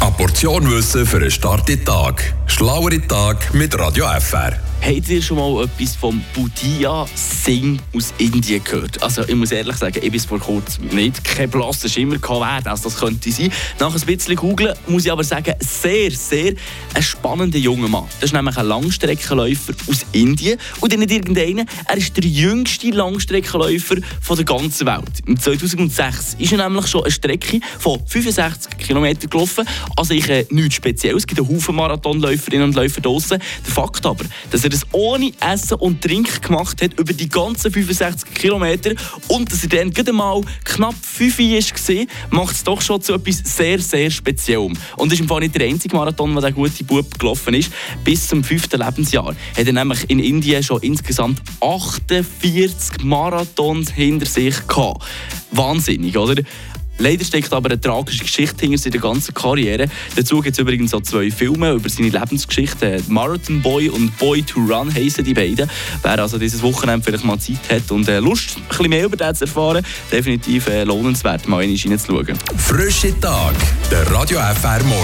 Eine Portion Wissen für einen starken Tag. Schlauere Tag mit Radio FR. Habt ihr schon mal etwas vom Budia Singh aus Indien gehört? Also ich muss ehrlich sagen, ich bin vor kurzem nicht kein blasser Schimmer gehabt, wer das, das könnte sein. Nach ein bisschen googeln muss ich aber sagen, sehr, sehr ein spannender junger Mann. Das ist nämlich ein Langstreckenläufer aus Indien und nicht irgendeiner, er ist der jüngste Langstreckenläufer von der ganzen Welt. Im 2006 ist er nämlich schon eine Strecke von 65 km gelaufen. Also ich äh, nichts Spezielles. Es gibt einen Haufen Marathonläuferinnen und Läufer draussen. Der Fakt aber, dass er das ohne Essen und Trinken gemacht hat, über die ganzen 65 Kilometer und dass er dann gerade mal knapp 5 war, macht es doch schon zu etwas sehr, sehr Speziellem. Und ist im Fall nicht der einzige Marathon, der der gute Bub gelaufen ist. Bis zum 5. Lebensjahr hat er nämlich in Indien schon insgesamt 48 Marathons hinter sich gehabt. Wahnsinnig, oder? Leider steckt aber eine tragische Geschichte hinter seiner ganzen Karriere. Dazu gibt es übrigens auch zwei Filme über seine Lebensgeschichte. Marathon Boy und Boy to Run heißen die beiden. Wer also dieses Wochenende vielleicht mal Zeit hat und äh, Lust, ein bisschen mehr über das zu erfahren, definitiv äh, lohnenswert, mal reinzuschauen. Frische Tag, der Radio FR Morgen.